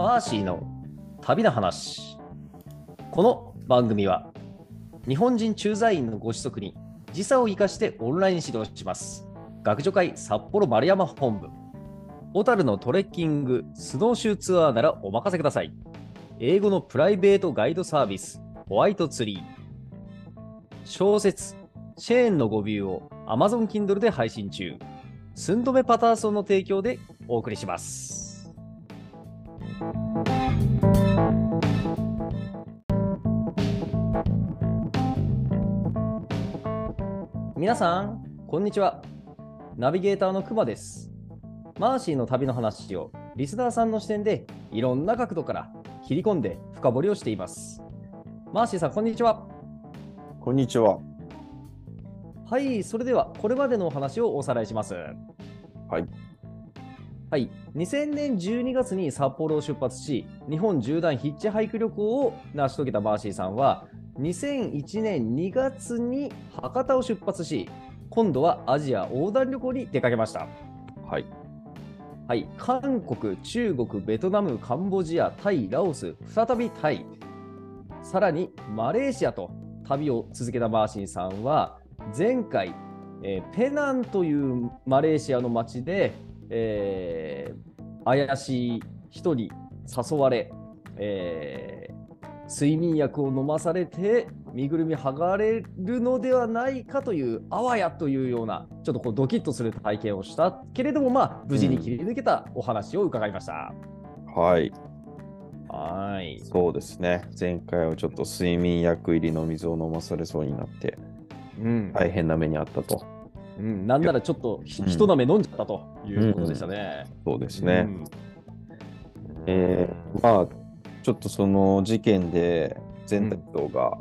マーシーの旅の話。この番組は日本人駐在員のご子息に時差を生かしてオンライン指導します。学女会札幌丸山本部。小樽のトレッキング、スノーシューツアーならお任せください。英語のプライベートガイドサービス、ホワイトツリー。小説、シェーンの語尾を Amazon Kindle で配信中。寸止めパターソンの提供でお送りします。皆さん、こんにちは。ナビゲーターのくまです。マーシーの旅の話をリスナーさんの視点でいろんな角度から切り込んで深掘りをしています。マーシーさん、こんにちは。こんにちは。はい、それではこれまでのお話をおさらいします。はい。はい、2000年12月に札幌を出発し、日本縦断ヒッチハイク旅行を成し遂げたバーシーさんは、2001年2月に博多を出発し、今度はアジア横断旅行に出かけました。はい。はい、韓国、中国、ベトナム、カンボジア、タイ、ラオス、再びタイ、さらにマレーシアと旅を続けたバーシーさんは、前回、えーペナンというマレーシアの町で、えー怪しい人に誘われ、えー睡眠薬を飲まされて身ぐるみ剥がれるのではないかというあわやというようなちょっとこうドキッとする体験をしたけれどもまあ無事に切り抜けたお話を伺いました。はい。はい。そうですね。前回はちょっと睡眠薬入りの水を飲まされそうになって、うん大変な目にあったと。うん、なんならちょっとひうん一舐め飲んじゃったということでしたね。そうですね。うんえーまあ、ちょっとその事件で全体像が、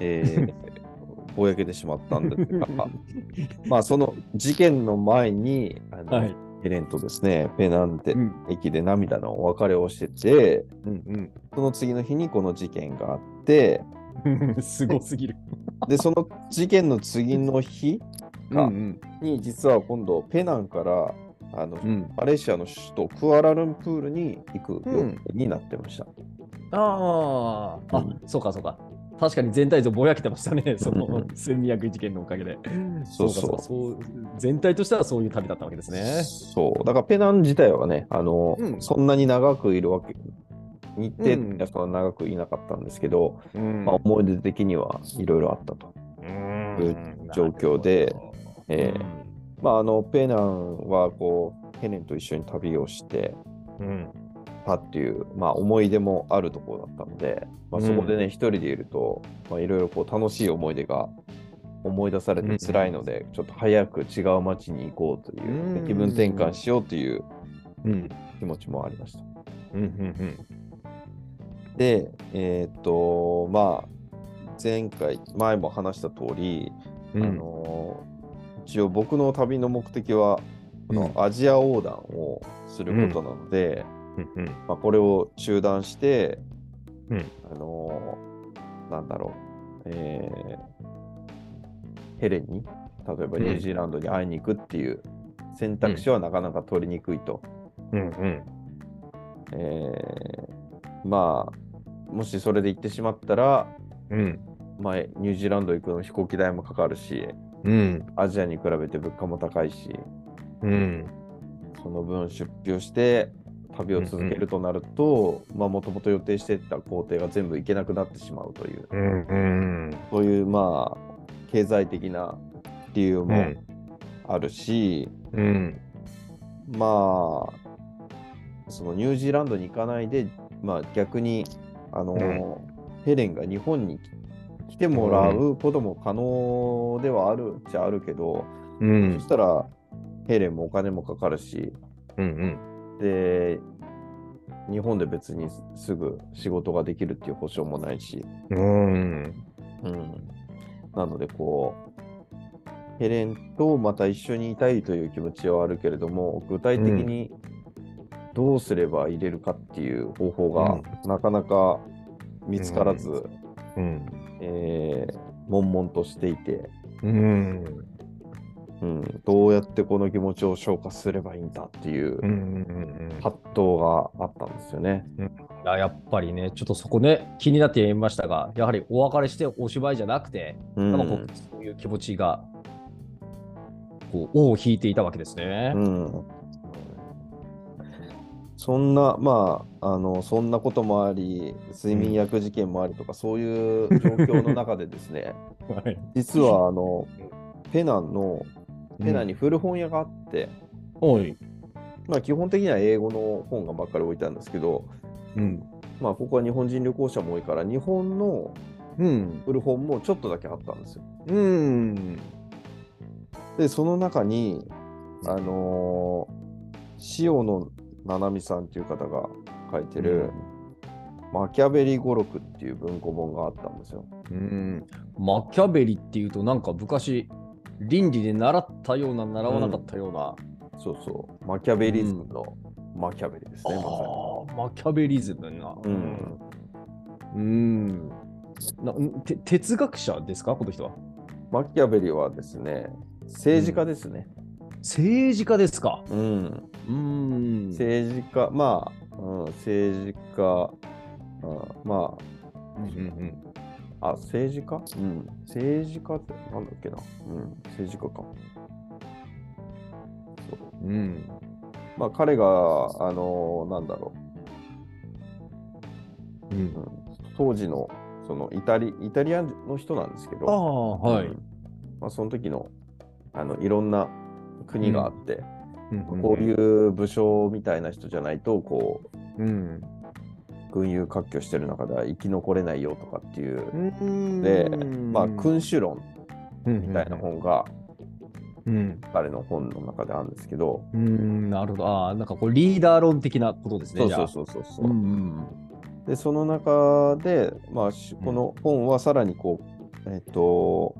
えー ぼやけてしまったんですが、まあ、その事件の前に、あのはい。ヘレンとですね、ペナンテうん駅で涙のお別れをしてて、うんその次の日にこの事件があって、うん、すごすぎる。で、その事件の次の日かうん。に、実は今度、ペナンからあの、うん。マレーシアの首都クアラルンプールに行く予うん定になってました。ああ、あ、うん。そうかそうか。確かに全体像ぼやけてましたね、そのうん。睡眠薬事件のおかげで。そうそう。そう全体としてはそういう旅だったわけですね。そう、だからペナン自体はね、あの、うん。そんなに長くいるわけ、日程うんってそんな長くいなかったんですけど、うん。まあ、思い出的にはいろいろあったと。いう状況でえーまあ、あの、ペナンはこう、ヘレンと一緒に旅をしてうんたっていう、まあ、思い出もあるところだったので、まあ、そこでね、一人でいると、まあ、いろいろこう楽しい思い出が思い出されて辛いので、ちょっと早く違う街に行こうという、うん。気分転換しようといううん。気持ちもありました。うんうんで、えーっと、まあ、前回、前も話した通り、うん。あの一応僕の旅の目的は、このうんアジア横断をすることなので、うん。まあ、これを中断して、うん。あのなんだろう、えーヘレンに、例えばニュージーランドに会いに行くっていう選択肢はなかなか取りにくいと。うん。うん。えーまあ、もしそれで行ってしまったら、うん。まあ、ニュージーランド行くの飛行機代もかかるし、うん。アジアに比べて物価も高いし、うん。その分出費をして旅を続けるとなると、まあもともと予定してた工程が全部行けなくなってしまうという、うんうんそういうまあ経済的な理由もあるし、うん。まあそのニュージーランドに行かないで、まあ逆にあの、ヘレンが日本に来てもらうことも可能ではあるっちゃあるけど、うん。そしたらヘレンもお金もかかるし、うんで、日本で別にすぐ仕事ができるっていう保証もないし、うん。うん、なのでこう、ヘレンとまた一緒にいたいという気持ちはあるけれども、具体的にどうすれば入れるかっていう方法がなかなか見つからず、うんえー悶々としていて、うん。うん。うん、どうやってこの気持ちを消化すればいいんだっていううんうんうん葛藤があったんですよね。あやっぱりね、ちょっとそこね、気になっていましたが、やはりお別れしてお芝居じゃなくて、うん。そういう気持ちが、こう、尾を引いていたわけですね。うんそんな、まあ、あの、そんなこともあり、睡眠薬事件もありとか、そういう状況の中でですね、はい。実は、あの、ペナンの、ペナンに古本屋があって、おい。まあ、基本的には英語の本がばっかり置いてあるんですけど、うん。まあ、ここは日本人旅行者も多いから、日本のうん。古本もちょっとだけあったんですよ。うん。で、その中に、あのー塩野七海さんっていう方が書いてる、マキャベリ語録っていう文庫本があったんですよ。うん。マキャベリっていうと、なんか昔、倫理で習ったような、習わなかったような。そうそう。マキャベリズムのマキャベリですね、まさに。ああ、マキャベリズムな。うん。うん。なて哲学者ですか、この人は？マキャベリはですね、政治家ですね。政治家ですか？うん。うん。政治家、まあ、うん、政治家、うん、まうんうんあ、あ、政治家？うん。政治家ってなんだっけな？うん、政治家か。そううん。うん。まあ、彼が、あのなんだろうう、うんん、当時のそのイタリイタリアの人なんですけど、ああ、はい。うんまあ、その時のあのいろんな国があって、うんこういう武将みたいな人じゃないと、こう、うん。群雄割拠してる中では生き残れないよとかっていう、うん。でまあ、君主論みみたいな。本がうん。彼の本の中であるんですけど、うん、なるほど。ああ、なんかこう、リーダー論的なことですね。そうそうそうそうそう、うんうんで、その中で、まあ、しこの本はさらにこう、えっと、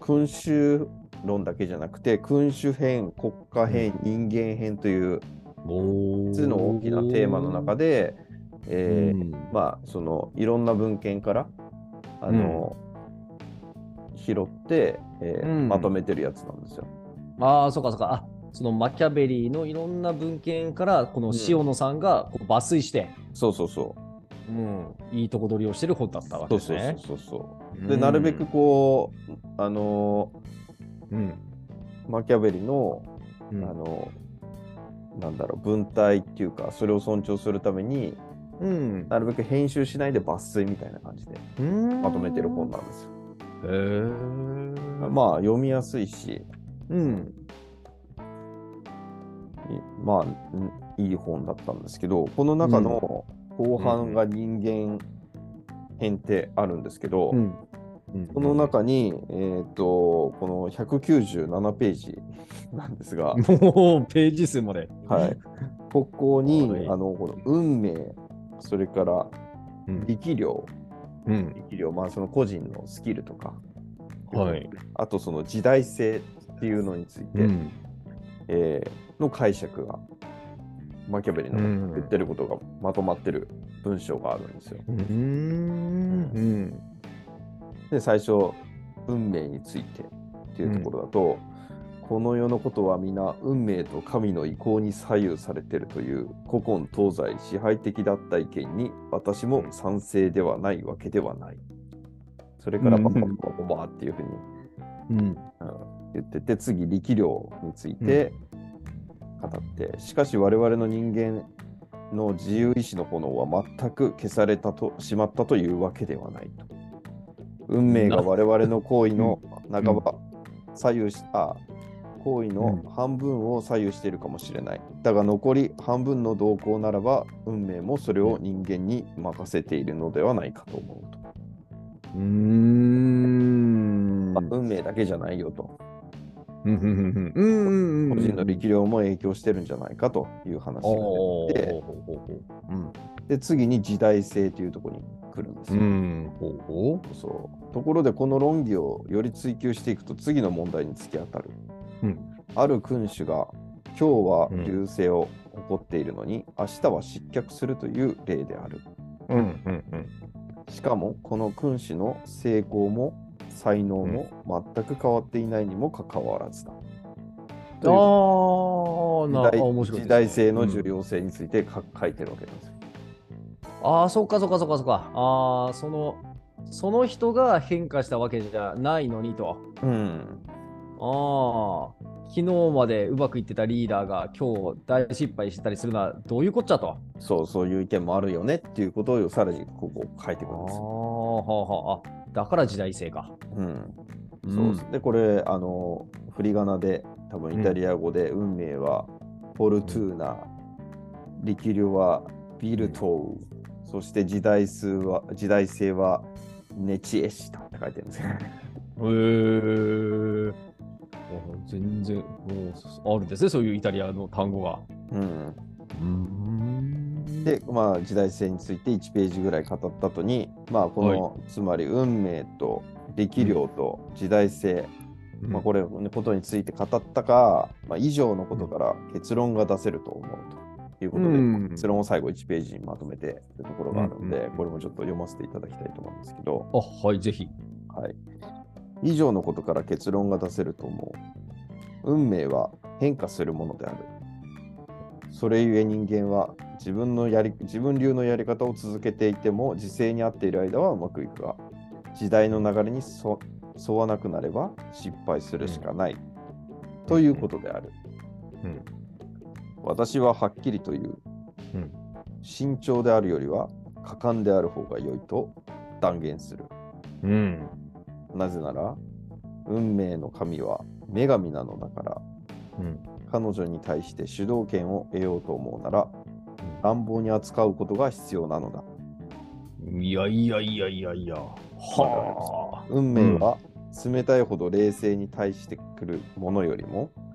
君主論だけじゃなくて、君主編、国家編、人間編という3 3つの大きなテーマの中で、えーうんまあ、そのいろんな文献からあの、拾って、えーうんまとめてるやつなんですよ。ああ、そうかそうか。あそのマキャベリーのいろんな文献から、この塩野さんがこう抜粋して、そうそうそうん、いいとこ取りをしてる本だったわう。そうそうけですね。そうそう。うんで、なるべくこう、あのうん。マキャベリの、うんあの、なんだろう、文体っていうか、それを尊重するために、うんなるべく編集しないで抜粋みたいな感じでまとめてる本なんですよ。へえ。まあ、読みやすいし、うん。いまあ、んいい本だったんですけど、この中の後半が人間編ってあるんですけど、うん。この中に、えっ、と、この197ページなんですが、もうページ数まで。はい。ここに、はいあの、この運命、それからうん。力量、うん。力量、まあその個人のスキルとか、はい。あとその時代性っていうのについて、うん。えーの解釈が、マキャベリのうん言ってることがまとまってる文章があるんですよ。うん。うん。で、最初、運命についてっていうところだと、この世のことは皆運命と神の意向に左右されているという古今東西支配的だった意見に私も賛成ではないわけではない。それからパパパパパっていうふうにうん。うん言ってて、次、力量について語って、しかし我々の人間の自由意志の炎は全く消されたとしまったというわけではないと。運命が我々の行為の半ば左右した、行為の半分を左右しているかもしれない。だが残り半分の動向ならば、運命もそれを人間に任せているのではないかと思うと。うーん。まあ運命だけじゃないよと。うんうんうんうんうん個人の力量も影響してるんじゃないかという話がお出てーうんで次に時代性というところに来るんですよ。うんほうほそうところでこの論議をより追求していくと次の問題に突き当たる。うんある君主が今日はうん隆盛を誇っているのに、明日は失脚するという例である。ううんうんうんしかもこの君主の成功も才能も全く変わっていないにもかかわらずだ。あーなあ時代面白い時代性の重うん要性についてか書いてるわけなんですよ。ああ、そっかそっかそっかそっか。ああ、その、その人が変化したわけじゃないのにと。うん。ああ、昨日までうまくいってたリーダーが今日大失敗してたりするのはどういうこっちゃと。そう、そういう意見もあるよねっていうことをさらにここ書いてくるんですよ。ああ、はあはあ。あだから時代性か。うん。うんそうですで、これ、あの、振り仮名で、多分イタリア語で、運命はフォルトゥーナ、力量はビルトウ、そして時代数は時代性はネチエシタって書いてるんですよ。へえ。全然あるんですね、そういうイタリアの単語が。うん。うんで、まあ、時代性について1ページぐらい語った後に、まあ、この、つまり運命と力量と時代性、まあ、これのことについて語ったか、まあ、以上のことから結論が出せると思うということで、うん結論を最後1ページにまとめているところがあるので、うんうんこれもちょっと読ませていただきたいと思うんですけど、あ、はい、ぜひ。はい、以上のことから結論が出せると思う。運命は変化するものである。それゆえ人間は自分のやり自分流のやり方を続けていても時勢に合っている間はうまくいくが時代の流れにそ沿わなくなれば失敗するしかない、ということである。うん私ははっきりという、うん慎重であるよりは果敢である方が良いと断言する。うん。なぜなら運命の神は女神なのだからうん。彼女に対して主導権を得ようと思うなら乱暴に扱うことが必要なのだ。いやいやいやいやいや。はあ。運命は冷たいほど冷静に対してくるものよりも、うん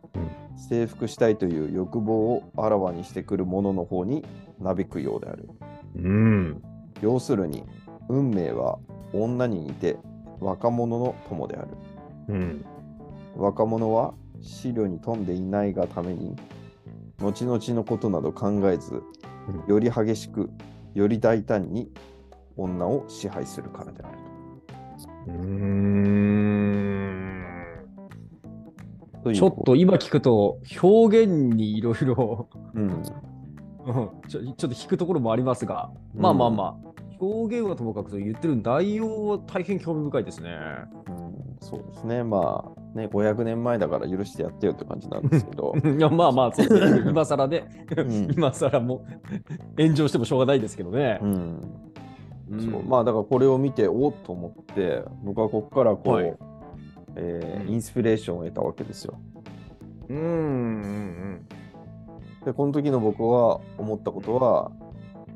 征服したいという欲望をあらわにしてくるものの方になびくようである。うん。要するに運命は女に似て若者の友である。うん。若者は思慮に富んでいないがために後々のことなど考えずより激しくより大胆に女を支配するからであるうん。ちょっと今聞くと表現にいろいろうん。うん。ちょっと引くところもありますが、まあまあまあ、表現はともかくと言ってる内容は大変興味深いですね。うん。そうですね。まあね500年前だから許してやってよって感じなんですけど。いやまあまあ、そうですね。今更ね、ん。今更もう炎上してもしょうがないですけどね。う。ん。うん。そう。まあだからこれを見ておっと思って僕はここからこう、はい。うんえーインスピレーションを得たわけですよ。うんうんでこの時の僕は思ったことは、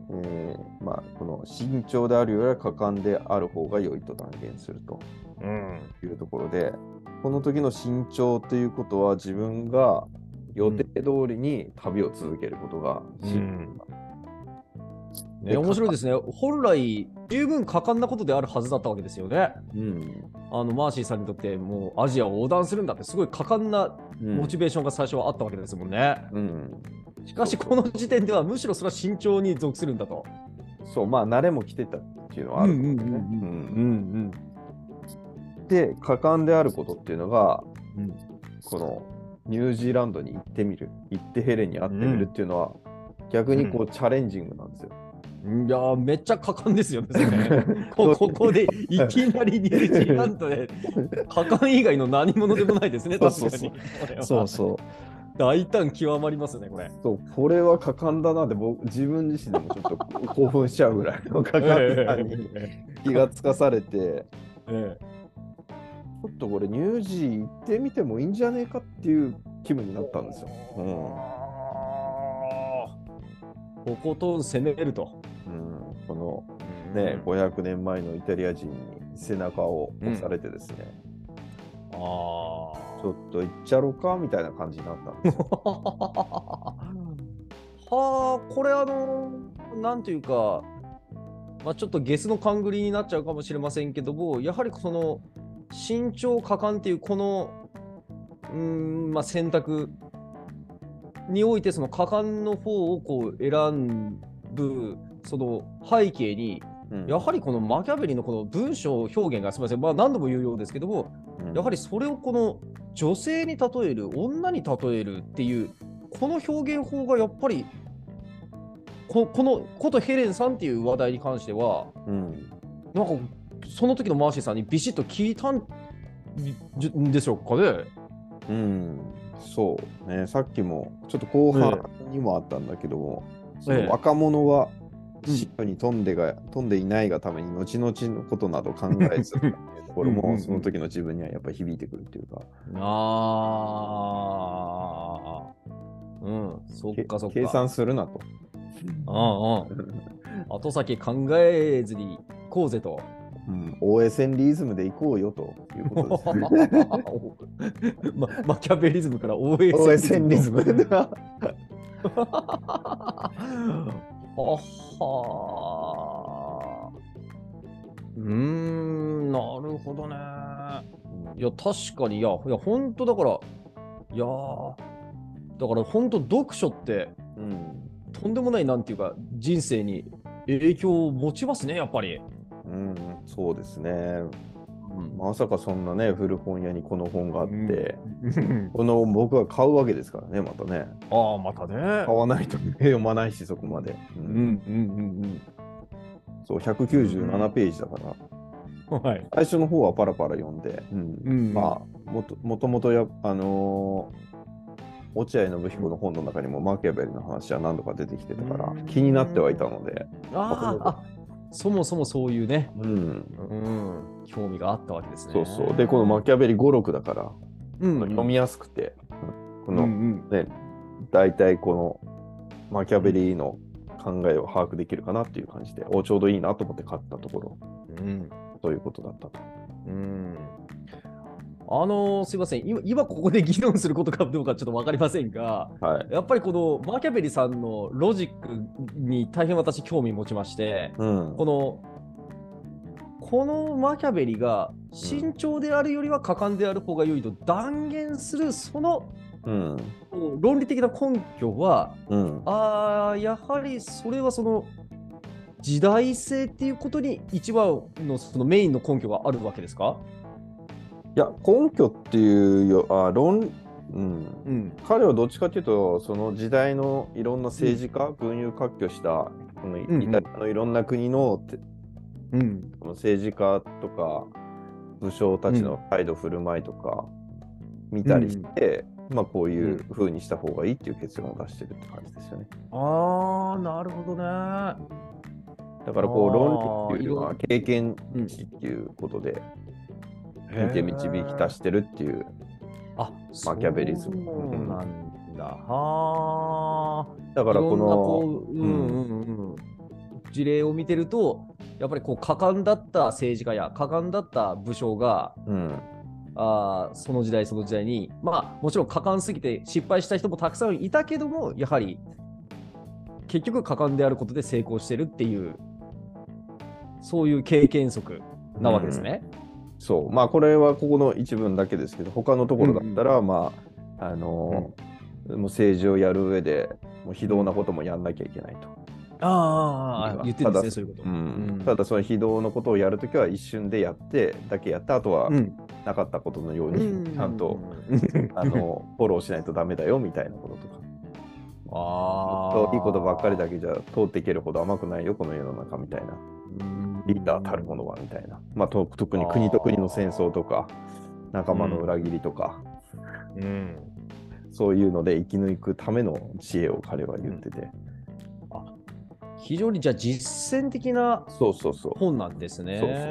えーまあ、この慎重であるよりは果敢である方が良いと断言するとうん。うんいうところでこの時の慎重ということは自分が予定通りに旅を続けることが慎重だね、面白いですね。本来、十分果敢なことであるはずだったわけですよね。うんあのマーシーさんにとって、もうアジアを横断するんだって、すごい果敢なうんモチベーションが最初はあったわけですもんね。うん、しかし、この時点ではむしろそれは慎重に属するんだと。そうまあ慣れも来てたっていうのはあるんだよね。うんうんで果敢であることっていうのがうんこのニュージーランドに行ってみる行ってヘレンに会ってみるっていうのは、逆にこうチャレンジングなんですよ。うん。いやー、めっちゃ果敢ですよね、こここでいきなりニュージーランドで、果敢以外の何者でもないですね、そう確かに。そうそう。大胆極まりますね、これ。そうこれは果敢だなって僕自分自身でもちょっと興奮しちゃうぐらいの果敢さに 気がつかされて、ええちょっとこれニュージー行ってみてもいいんじゃねえかっていう気分になったんですよ。とことん攻めると。うん、このね、500年前のイタリア人に背中を押されてですね、ああ。ちょっと行っちゃろうかみたいな感じになったんですよ。はあ、これあの、なんていうか、まあ、ちょっとゲスの勘繰りになっちゃうかもしれませんけども、やはりその、慎重果敢っていうこの、うーん、まあ、選択において、その果敢の方をこう選ぶ、その背景に、うんやはりこのマキャベリのこの文章表現がすみません、まあ、何度も言うようですけども、うんやはりそれをこの女性に例える、女に例えるっていう、この表現法がやっぱり、ここのことヘレンさんっていう話題に関しては、うん。なんかその時のマーシーさんにビシッと聞いたんじでしょうかね。うん。そうね。さっきも、ちょっと後半にもあったんだけども、そええの若者はうん死に飛んでが、飛んでいないがために、後々のことなど考えずと ころも、その時の自分にはやっぱり響いてくるっていうか、ああ。うん、そっけかそっか。計算するなと。うんうん。後先考えずにこうぜと。うん、OSN リズムで行こうよということですね。ま、マキャベリズムから OSN OSN リズム。ははうーんなるほどね。いや確かにいやいや本当だからいやだから本当読書ってうんとんでもないなんていうか人生に影響を持ちますねやっぱり、うん、そうですね。うん。まさかそんなね、古本屋にこの本があって、うん。この僕は買うわけですからね、またね。ああまたね。買わないと、ね、読まないし、そこまで。ううんんうんうん。そう、197ページだから、うんはい。最初の方はパラパラ読んで、うん。うんまあもと、もともとや、あのー落合信彦の本の中にもマーキャベリの話は何度か出てきてたから、うん。気になってはいたので、あー。あそもそもそういうね、うん、うん、興味があったわけですね。そうそう。で、このマキャベリ語録だから、うんうん、読みやすくて、この、うんうんね、大体このマキャベリの考えを把握できるかなっていう感じで、おちょうどいいなと思って買ったところ、うんそういうことだったと。うんあのーすいません今、今ここで議論することかどうかちょっと分かりませんが、はい。やっぱりこのマキャベリさんのロジックに大変私興味持ちまして、うん。このこのマキャベリが慎重であるよりは果敢である方が良いと断言するそのうん。論理的な根拠は、うん。あーやはりそれはその時代性っていうことに一番のそのメインの根拠があるわけですか？いや、根拠っていうよ、あ論、うん。うん。彼はどっちかっていうと、その時代のいろんな政治家、群雄割拠した、このイタリアのいろんな国のてうん。この政治家とか武将たちの態度振る舞いとか見たりして、まあこういう風にした方がいいっていう結論を出してるって感じですよね。ああ、なるほどね。だからこう論理っていうよりはい経験うん値っていうことで見て導き出してるっていう。あマキャベリズムそうなんだ。はあ。だからこのこう、うんうんうん、事例を見てると、やっぱりこう果敢だった政治家や果敢だった武将が、うんあーその時代その時代に、まあもちろん果敢すぎて失敗した人もたくさんいたけども、やはり結局果敢であることで成功してるっていう、そういう経験則なわけですね。そう。まあこれはここの一文だけですけど他のところだったら、まああのーもう政治をやる上でもう非道なこともやんなきゃいけないと。ああ、言ってるんですね、そういうこと。うん。うん。ただその非道のことをやるときは一瞬でやってだけやってあとはうん。なかったことのようにちゃんと、うん。あのフォローしないとダメだよみたいなこととかあいいことばっかりだけじゃ通っていけるほど甘くないよこの世の中みたいな。リーダーたるものはみたいな、まあ、と特に国と国の戦争とか仲間の裏切りとか、うん。そういうので生き抜くための知恵を彼は言ってて、非常にじゃあ実践的なそうそうそう。本なんですね。そうそうそう。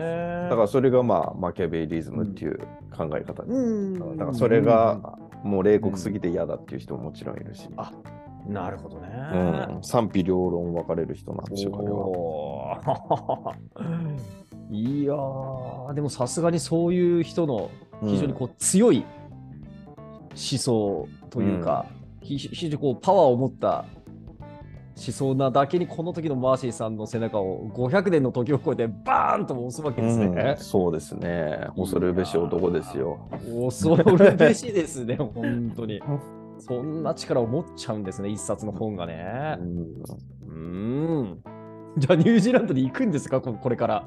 だからそれがまあマキャベリズムっていう考え方で、うん。だからそれがもう冷酷すぎて嫌だっていう人ももちろんいるし、あなるほどね。うん、賛否両論分かれる人なんでしょう彼は。おー いやー、でもさすがにそういう人の非常にこう強い思想というか、ひ非常にこうパワーを持った思想なだけに、この時のマーシーさんの背中を500年の時を超えてバーンと押すわけですうんね。そうですね。恐るべし男ですよ。恐るべしですね、本当に。そんな力を持っちゃうんですね、一冊の本がねう。んうーん。じゃあ、ニュージーランドに行くんですか、ここれから。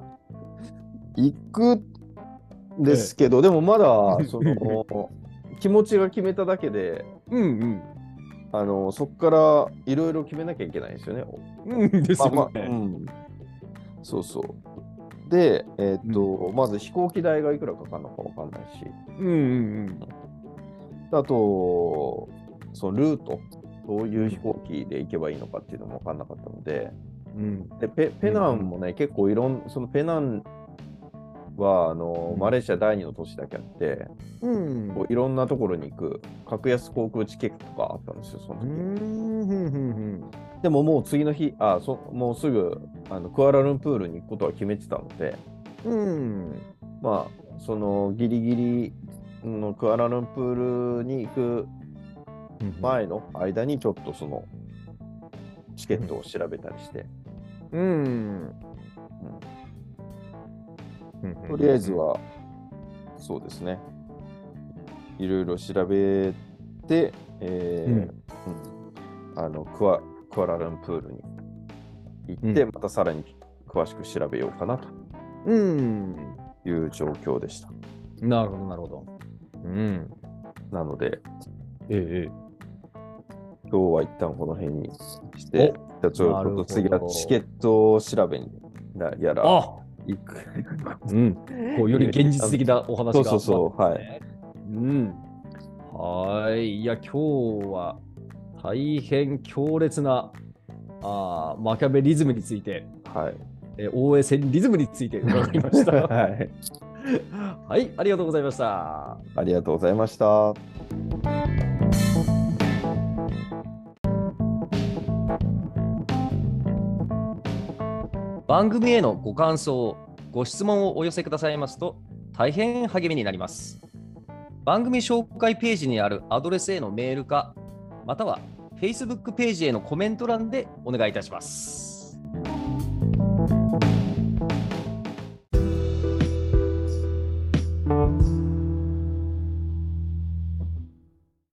行くんですけど、でもまだ その気持ちが決めただけで、うんうん。あのそこからいろいろ決めなきゃいけないんですよね。うんですよね。まあまあうん、そうそう。で、えーっと、まず飛行機代がいくらかかるのかわかんないし、うんうんあと、そのルート、どういう飛行機で行けばいいのかっていうのも分かんなかったので、うん。うんでペペナンもね、結構いろん、そのペナンはあのマレーシア第二の都市だけあって、うんこういろんなところに行く格安航空チケットがあったんですよ、そのう時。んうんでももう次の日、あそもうすぐあのクアラルンプールに行くことは決めてたので、うんうん。まあ、そのギリギリのクアラルンプールに行く前の間にちょっとそのチケットを調べたりして、うん。とりあえずは、そうですね、いろいろ調べて、えーうんうんあのクアクアラルンプールに行って、うんまたさらに詳しく調べようかなとうん。いう状況でした。なるほど、なるほど。うん。なので、ええ。今日は一旦この辺にして、じゃあちょっと次はチケット調べになやらあ行く。うん。こうより現実的なお話が、そうそうそうはい。うん。はーい。いや、今日は大変強烈なあーマキャベリズムについて、はい。えー、大江戦リズムについて伺いました。はい。はい、ありがとうございました。ありがとうございました。番組へのご感想、ご質問をお寄せくださいますと大変励みになります。番組紹介ページにあるアドレスへのメールか、または Facebook ページへのコメント欄でお願いいたします。